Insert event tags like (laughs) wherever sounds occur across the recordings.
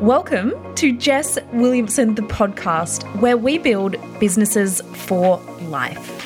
Welcome to Jess Williamson, the podcast, where we build businesses for life.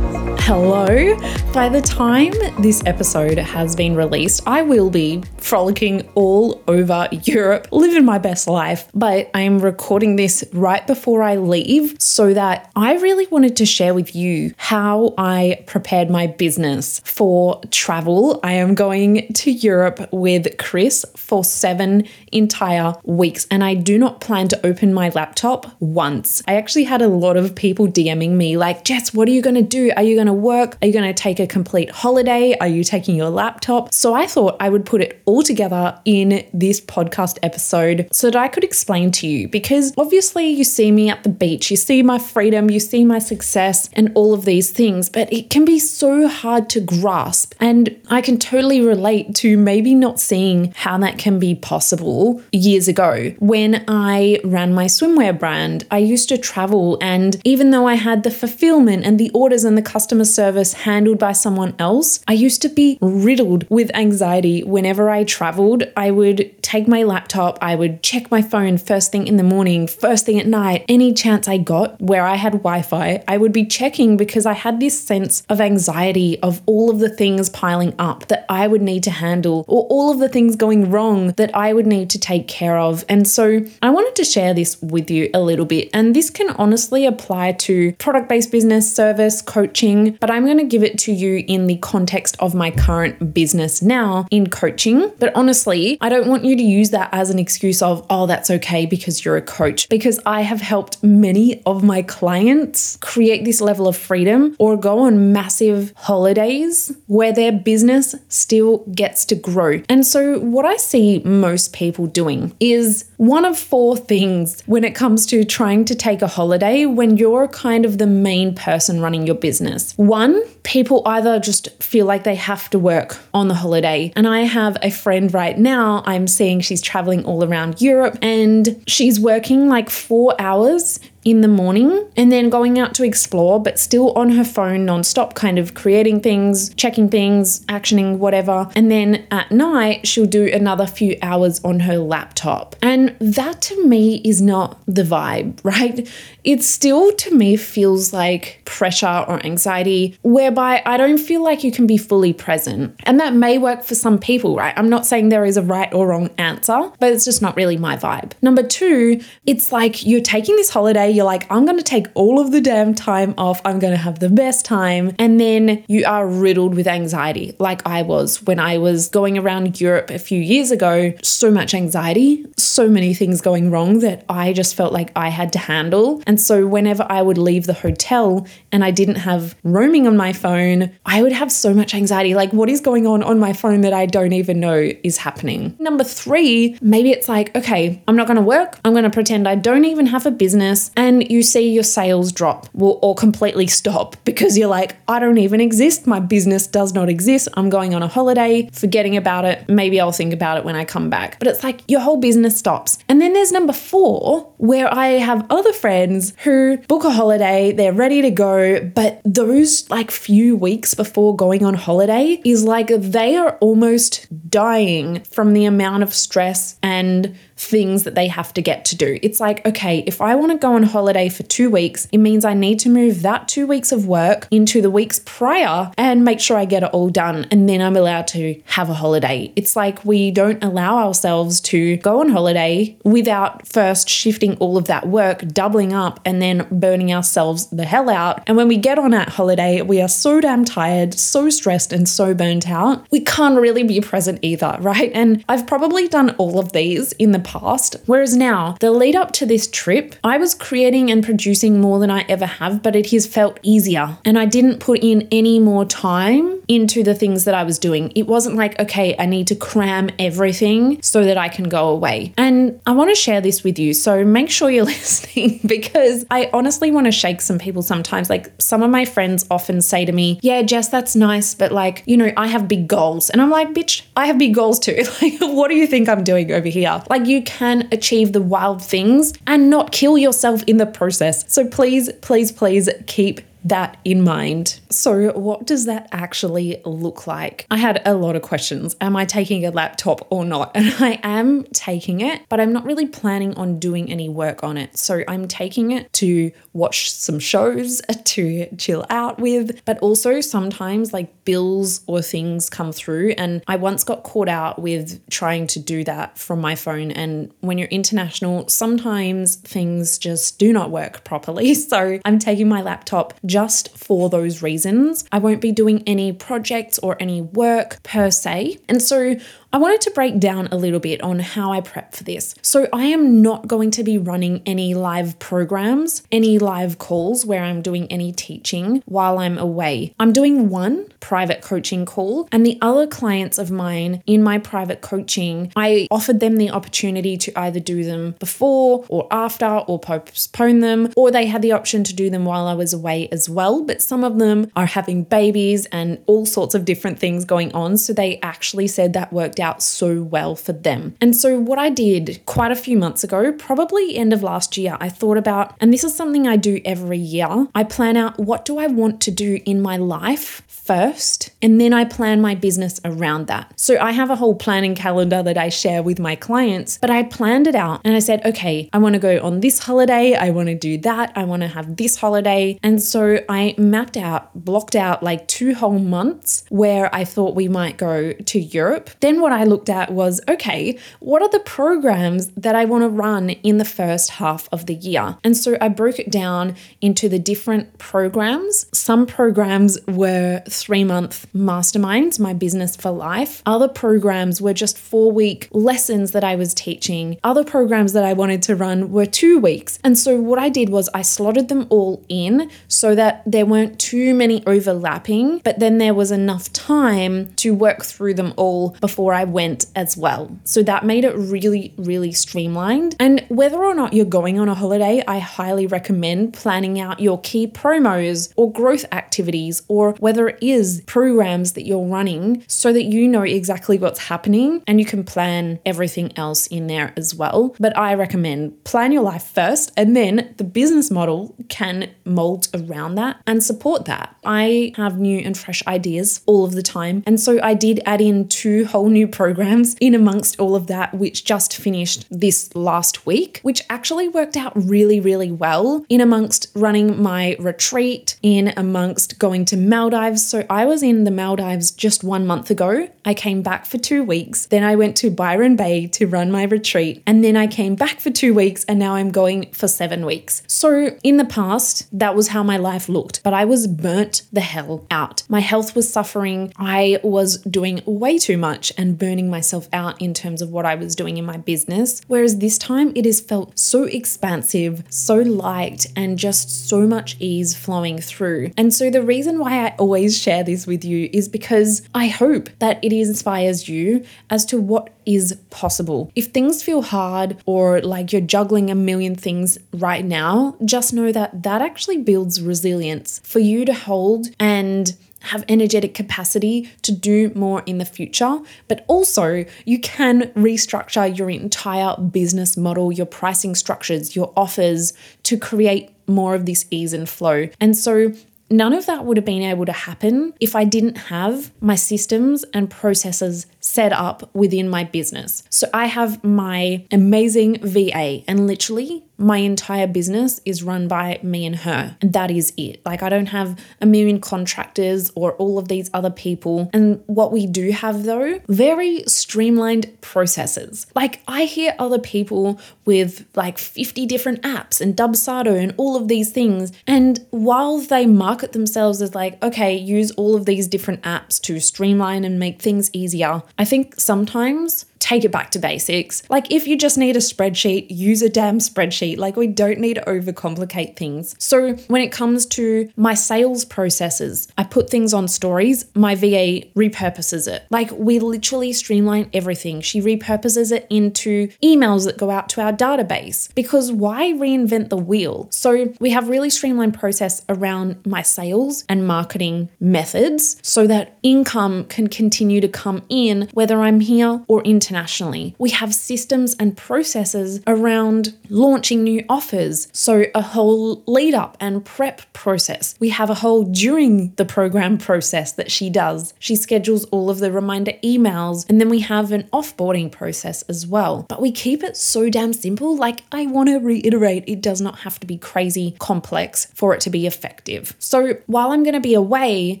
Hello. By the time this episode has been released, I will be frolicking all over Europe, living my best life. But I am recording this right before I leave so that I really wanted to share with you how I prepared my business for travel. I am going to Europe with Chris for seven entire weeks, and I do not plan to open my laptop once. I actually had a lot of people DMing me, like, Jess, what are you going to do? Are you going to work? Are you going to take a complete holiday? Are you taking your laptop? So I thought I would put it all together in this podcast episode so that I could explain to you because obviously you see me at the beach, you see my freedom, you see my success, and all of these things, but it can be so hard to grasp. And I can totally relate to maybe not seeing how that can be possible years ago. When I ran my swimwear brand, I used to travel, and even though I had the fulfillment and the orders and the customer customer service handled by someone else, I used to be riddled with anxiety whenever I traveled. I would take my laptop, I would check my phone first thing in the morning, first thing at night, any chance I got where I had Wi Fi, I would be checking because I had this sense of anxiety of all of the things piling up that I would need to handle or all of the things going wrong that I would need to take care of. And so I wanted to share this with you a little bit. And this can honestly apply to product based business, service, coaching, but I'm going to give it to you in the context of my current business now in coaching. But honestly, I don't want you to use that as an excuse of, oh, that's okay because you're a coach, because I have helped many of my clients create this level of freedom or go on massive holidays where their business still gets to grow. And so, what I see most people doing is one of four things when it comes to trying to take a holiday when you're kind of the main person running your business. One, people either just feel like they have to work on the holiday. And I have a friend right now, I'm seeing she's traveling all around Europe and she's working like four hours in the morning and then going out to explore, but still on her phone nonstop, kind of creating things, checking things, actioning whatever. And then at night, she'll do another few hours on her laptop. And that to me is not the vibe, (laughs) right? It still to me feels like pressure or anxiety, whereby I don't feel like you can be fully present. And that may work for some people, right? I'm not saying there is a right or wrong answer, but it's just not really my vibe. Number two, it's like you're taking this holiday you're like, I'm going to take all of the damn time off. I'm going to have the best time. And then you are riddled with anxiety, like I was when I was going around Europe a few years ago. So much anxiety, so many things going wrong that I just felt like I had to handle. And so whenever I would leave the hotel and I didn't have roaming on my phone, I would have so much anxiety. Like, what is going on on my phone that I don't even know is happening? Number three, maybe it's like, okay, I'm not going to work. I'm going to pretend I don't even have a business and you see your sales drop or completely stop (laughs) because you're like, I don't even exist. My business does not exist. I'm going on a holiday, forgetting about it. Maybe I'll think about it when I come back. But it's like your whole business stops. And then there's number four, where I have other friends who book a holiday, they're ready to go, but those like few weeks before going on holiday is like they are almost dying from the amount of stress and things that they have to get to do. It's like, okay, if I want to go on holiday for two weeks, it means I need to move that two weeks of work into the weeks prior and make sure I get it all done. And then I'm allowed to have a holiday. It's like we don't allow ourselves to go on holiday without first shifting all of that work, doubling up, and then burning ourselves the hell out. And when we get on that holiday, we are so damn tired, so stressed, and so burnt out, we can't really be present either, (laughs) right? And I've probably done all of these in the past. Whereas now, the lead up to this trip, I was creating and producing more than I ever have, but it has felt easier. And I didn't put in any more time into the things that I was doing. It wasn't like, okay, I need to cram everything so that I can go away. And I want to share this with you. So make sure you're (laughs) listening because I honestly want to shake some people sometimes. Like some of my friends often say to me, yeah, Jess, that's nice, but like, you know, I have big goals. And I'm like, bitch, I have big goals too. (laughs) Like, what do you think I'm doing over here? Like, you can achieve the wild things and not kill yourself in the process. So please, please, please keep that in mind. So, what does that actually look like? I had a lot of questions. Am I taking a laptop or not? (laughs) And I am taking it, but I'm not really planning on doing any work on it. So, I'm taking it to watch some shows, (laughs) to chill out with, but also sometimes like bills or things come through. And I once got caught out with trying to do that from my phone. And when you're international, sometimes things just do not work properly. (laughs) So I'm taking my laptop just for those reasons. I won't be doing any projects or any work per se. And so I wanted to break down a little bit on how I prep for this. So, I am not going to be running any live programs, any live calls where I'm doing any teaching while I'm away. I'm doing one private coaching call, and the other clients of mine in my private coaching, I offered them the opportunity to either do them before or after or postpone them, or they had the option to do them while I was away as well. But some of them are having babies and all sorts of different things going on. So, they actually said that worked out so well for them. And so, what I did quite a few months ago, probably end of last year, I thought about, and this is something I do every year, I plan out what do I want to do in my life first, and then I plan my business around that. So I have a whole planning calendar that I share with my clients, but I planned it out and I said, okay, I want to go on this holiday, I want to do that, I want to have this holiday. And so I mapped out, blocked out like two whole months where I thought we might go to Europe. Then what I looked at was, okay, what are the programs that I want to run in the first half of the year? And so I broke it down into the different programs. Some programs were three month masterminds, my business for life. Other programs were just four week lessons that I was teaching. Other programs that I wanted to run were two weeks. And so what I did was I slotted them all in so that there weren't too many overlapping, but then there was enough time to work through them all before I went as well. So that made it really, really streamlined. And whether or not you're going on a holiday, I highly recommend planning out your key promos or growth activities or whether it is programs that you're running so that you know exactly what's happening and you can plan everything else in there as well. But I recommend plan your life first and then the business model can mold around that and support that. I have new and fresh ideas all of the time. And so I did add in two whole new programs in amongst all of that, which just finished this last week, which actually worked out really, really well in amongst running my retreat, in amongst going to Maldives so I was in the Maldives just one month ago. I came back for two weeks. Then I went to Byron Bay to run my retreat. And then I came back for two weeks and now I'm going for seven weeks. So in the past, that was how my life looked. But I was burnt the hell out. My health was suffering. I was doing way too much burning myself out in terms of what I was doing in my business. Whereas this time it has felt so expansive, so light, and just so much ease flowing through. And so the reason why I always share this with you is because I hope that it inspires you as to what is possible. If things feel hard or like you're juggling a million things right now, just know that that actually builds resilience for you to hold and have energetic capacity to do more in the future, but also you can restructure your entire business model, your pricing structures, your offers to create more of this ease and flow. And so None of that would have been able to happen if I didn't have my systems and processes set up within my business. So I have my amazing VA, and literally my entire business is run by me and her. And that is it. Like, I don't have a million contractors or all of these other people. And what we do have, though, very streamlined processes. Like, I hear other people with like 50 different apps and Dubsado and all of these things. And while they market themselves as like, okay, use all of these different apps to streamline and make things easier, I think sometimes take it back to basics. Like, if you just need a spreadsheet, use a damn spreadsheet. Like, we don't need to overcomplicate things. So, when it comes to my sales processes, I put things on stories, my VA repurposes it. Like, we literally streamline everything. She repurposes it into emails that go out to our database because why reinvent the wheel? So, we have really streamlined process around my sales and marketing methods so that income can continue to come in whether I'm here or international internationally. We have systems and processes around launching new offers. So, a whole lead up and prep process. We have a whole during the program process that she does. She schedules all of the reminder emails, and then we have an offboarding process as well. But we keep it so damn simple. Like, I want to reiterate, it does not have to be crazy complex for it to be effective. So, while I'm going to be away,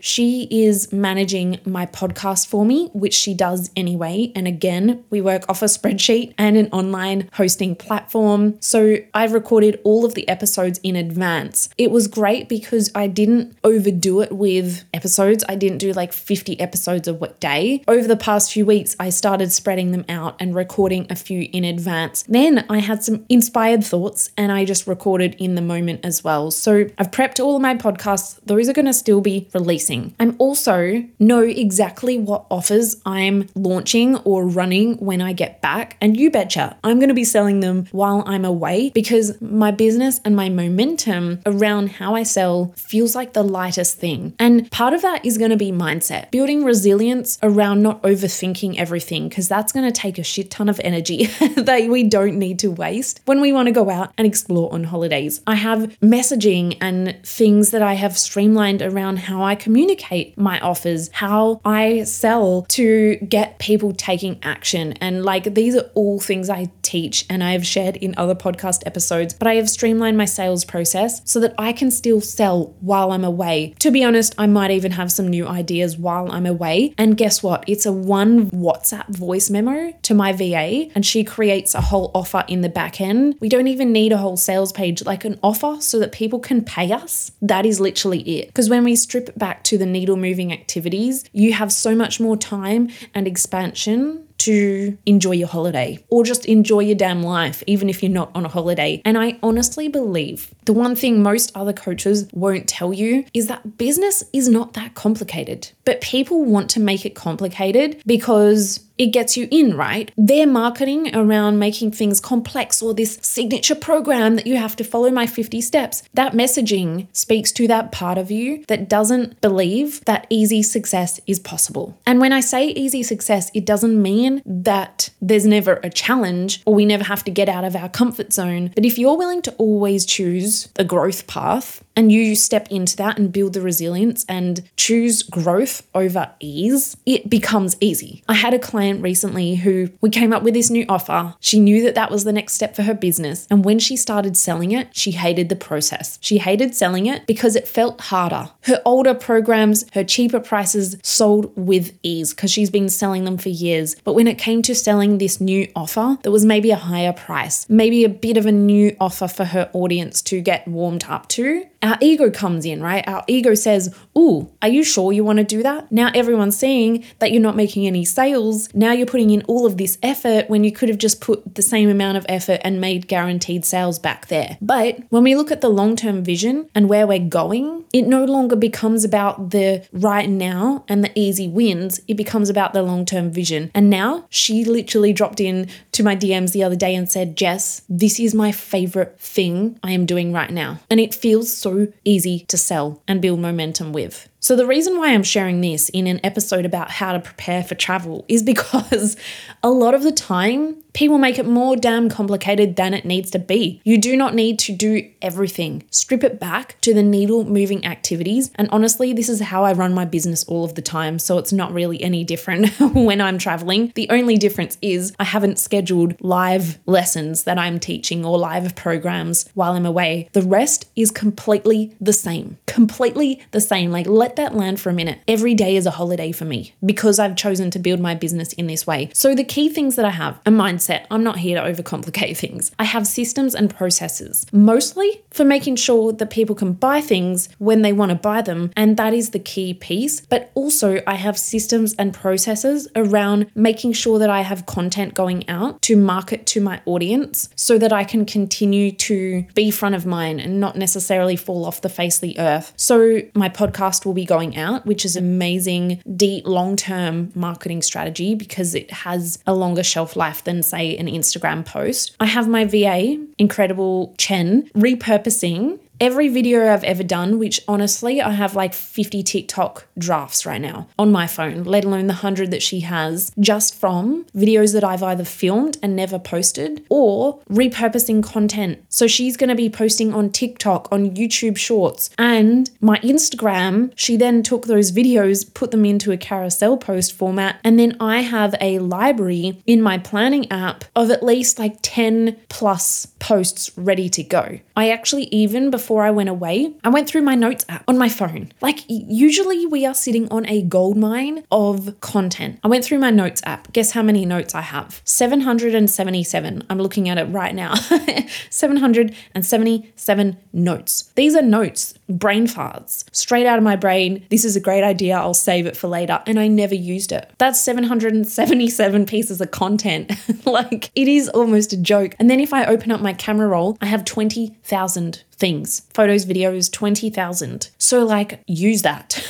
she is managing my podcast for me, which she does anyway. And again, we work off a spreadsheet and an online hosting platform. So, I've recorded all of the episodes in advance. It was great because I didn't overdo it with episodes. I didn't do like 50 episodes a day. Over the past few weeks, I started spreading them out and recording a few in advance. Then I had some inspired thoughts and I just recorded in the moment as well. So I've prepped all of my podcasts. Those are going to still be releasing. I'm also know exactly what offers I'm launching or running when I get back. And you betcha, I'm going to be selling them while I'm away because my business and my momentum around how I sell feels like the lightest thing. And part of that is going to be mindset, building resilience around not overthinking everything because that's going to take a shit ton of energy (laughs) that we don't need to waste when we want to go out and explore on holidays. I have messaging and things that I have streamlined around how I communicate my offers, how I sell to get people taking action. And like these are all things I teach and I have shared in other podcast episodes, but I have streamlined my sales process so that I can still sell while I'm away. To be honest, I might even have some new ideas while I'm away. And guess what? It's a one WhatsApp voice memo to my VA, and she creates a whole offer in the back end. We don't even need a whole sales page, like an offer so that people can pay us. That is literally it. Because when we strip back to the needle moving activities, you have so much more time and expansion to enjoy your holiday or just enjoy your damn life, even if you're not on a holiday. And I honestly believe the one thing most other coaches won't tell you is that business is not that complicated, but people want to make it complicated because it gets you in, right? Their marketing around making things complex or this signature program that you have to follow my 50 steps, that messaging speaks to that part of you that doesn't believe that easy success is possible. And when I say easy success, it doesn't mean that there's never a challenge or we never have to get out of our comfort zone. But if you're willing to always choose the growth path, and you step into that and build the resilience and choose growth over ease, it becomes easy. I had a client recently who we came up with this new offer. She knew that that was the next step for her business. And when she started selling it, she hated the process. She hated selling it because it felt harder. Her older programs, her cheaper prices sold with ease because she's been selling them for years. But when it came to selling this new offer, that was maybe a higher price, maybe a bit of a new offer for her audience to get warmed up to our ego comes in, right? Our ego says, Ooh, are you sure you want to do that? Now everyone's seeing that you're not making any sales. Now you're putting in all of this effort when you could have just put the same amount of effort and made guaranteed sales back there. But when we look at the long term vision and where we're going, it no longer becomes about the right now and the easy wins. It becomes about the long term vision. And now she literally dropped in to my DMs the other day and said, Jess, this is my favorite thing I am doing right now. And it feels so easy to sell and build momentum with. So, the reason why I'm sharing this in an episode about how to prepare for travel is because a lot of the time, people make it more damn complicated than it needs to be. You do not need to do everything. Strip it back to the needle moving activities. And honestly, this is how I run my business all of the time. So, it's not really any different (laughs) when I'm traveling. The only difference is I haven't scheduled live lessons that I'm teaching or live programs while I'm away. The rest is completely the same. Completely the same. Like, let that land for a minute. Every day is a holiday for me because I've chosen to build my business in this way. So, the key things that I have a mindset. I'm not here to overcomplicate (laughs) things. I have systems and processes, mostly for making sure that people can buy things when they want to buy them. And that is the key piece. But also, I have systems and processes around making sure that I have content going out to market to my audience so that I can continue to be front of mind and not necessarily fall off the face of the earth. So, my podcast will be going out, which is amazing, deep, long term marketing strategy because it has a longer shelf life than, say, an Instagram post. I have my VA, Incredible Chen, repurposing every video I've ever done, which honestly, I have like 50 TikTok drafts right now on my phone, let alone the 100 that she has, just from videos that I've either filmed and never posted or repurposing content. So she's going to be posting on TikTok, on YouTube Shorts, and my Instagram. She then took those videos, put them into a carousel post format, and then I have a library in my planning app of at least like 10 plus posts ready to go. I actually, even before I went away, I went through my notes app on my phone. Like, usually we are sitting on a gold mine of content. I went through my notes app. Guess how many notes I have? 777. I'm looking at it right now. (laughs) 777 notes. These are notes, brain farts, straight out of my brain. This is a great idea. I'll save it for later. And I never used it. That's 777 pieces of content. (laughs) like, it is almost a joke. And then if I open up my camera roll, I have 20,000 things photos, videos, 20,000. So, like, use that.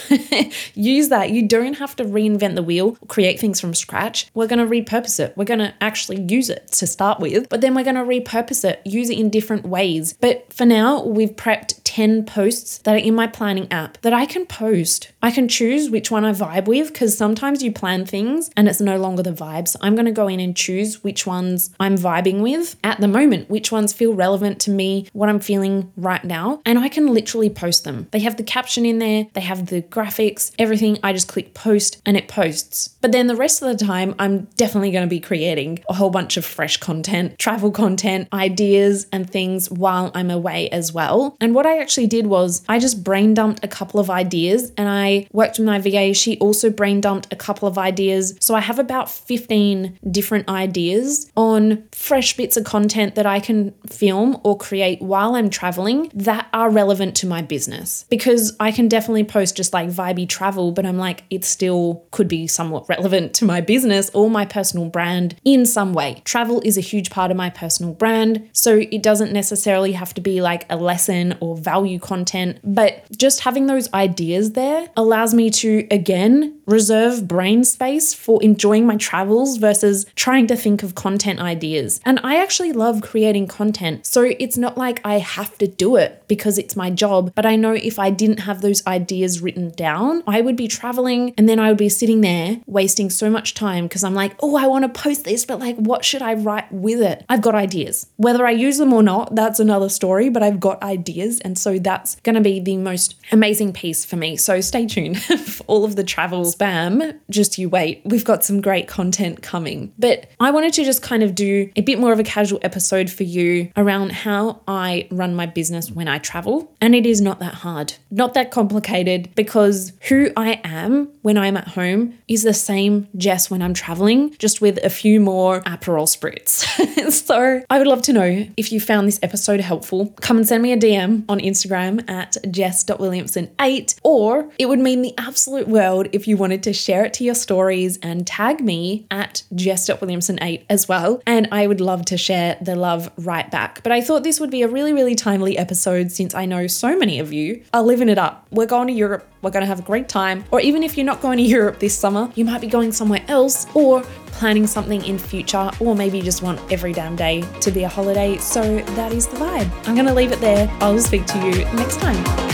(laughs) use that. You don't have to reinvent the wheel, create things from scratch. We're going to repurpose it. We're going to actually use it to start with, but then we're going to repurpose it, use it in different ways. But for now, we've prepped 10 posts that are in my planning app that I can post. I can choose which one I vibe with because sometimes you plan things and it's no longer the vibes. I'm going to go in and choose which ones I'm vibing with at the moment, which ones feel relevant to me, what I'm feeling right now, and I can literally post them. They have the caption in there, they have the graphics, everything. I just click post and it posts. But then the rest of the time, I'm definitely going to be creating a whole bunch of fresh content, travel content, ideas, and things while I'm away as well. And what I actually did was I just brain dumped a couple of ideas and I worked with my VA. She also brain dumped a couple of ideas. So I have about 15 different ideas on fresh bits of content that I can film or create while I'm traveling that are relevant to my business because I can definitely post just like vibey travel, but I'm like, it still could be somewhat (laughs) relevant to my business or my personal brand in some way. Travel is a huge part of my personal brand, so it doesn't necessarily have to be like a lesson or value content, but just having those ideas there allows me to again reserve brain space for enjoying my travels versus trying to think of content ideas. And I actually love creating content, so it's not like I have to do it because it's my job. But I know if I didn't have those ideas written down, I would be traveling and then I would be sitting there wasting so much time because I'm like, oh, I want to post this, but like, what should I write with it? I've got ideas. Whether I use them or not, that's another story, but I've got ideas. And so that's going to be the most amazing piece for me. So stay tuned (laughs) for all of the travel spam. Just you wait. We've got some great content coming. But I wanted to just kind of do a bit more of a casual episode for you around how I run my business when I travel. And it is not that hard, not that complicated, because who I am when I'm at home is the same Jess when I'm traveling, just with a few more Aperol spritz. (laughs) so I would love to know if you found this episode helpful. Come and send me a DM on Instagram at jess.williamson8, or it would mean the absolute world if you wanted to share it to your stories and tag me at jess.williamson8 as well. And I would love to share the love right back. But I thought this would be a really, really timely episode since I know so many of you are living it up. We're going to Europe, we're going to have a great time. Or even if you're not going to Europe this summer, you might be going somewhere else or planning something in future, or maybe you just want every damn day to be a holiday. So that is the vibe. I'm going to leave it there. I'll speak to you next time.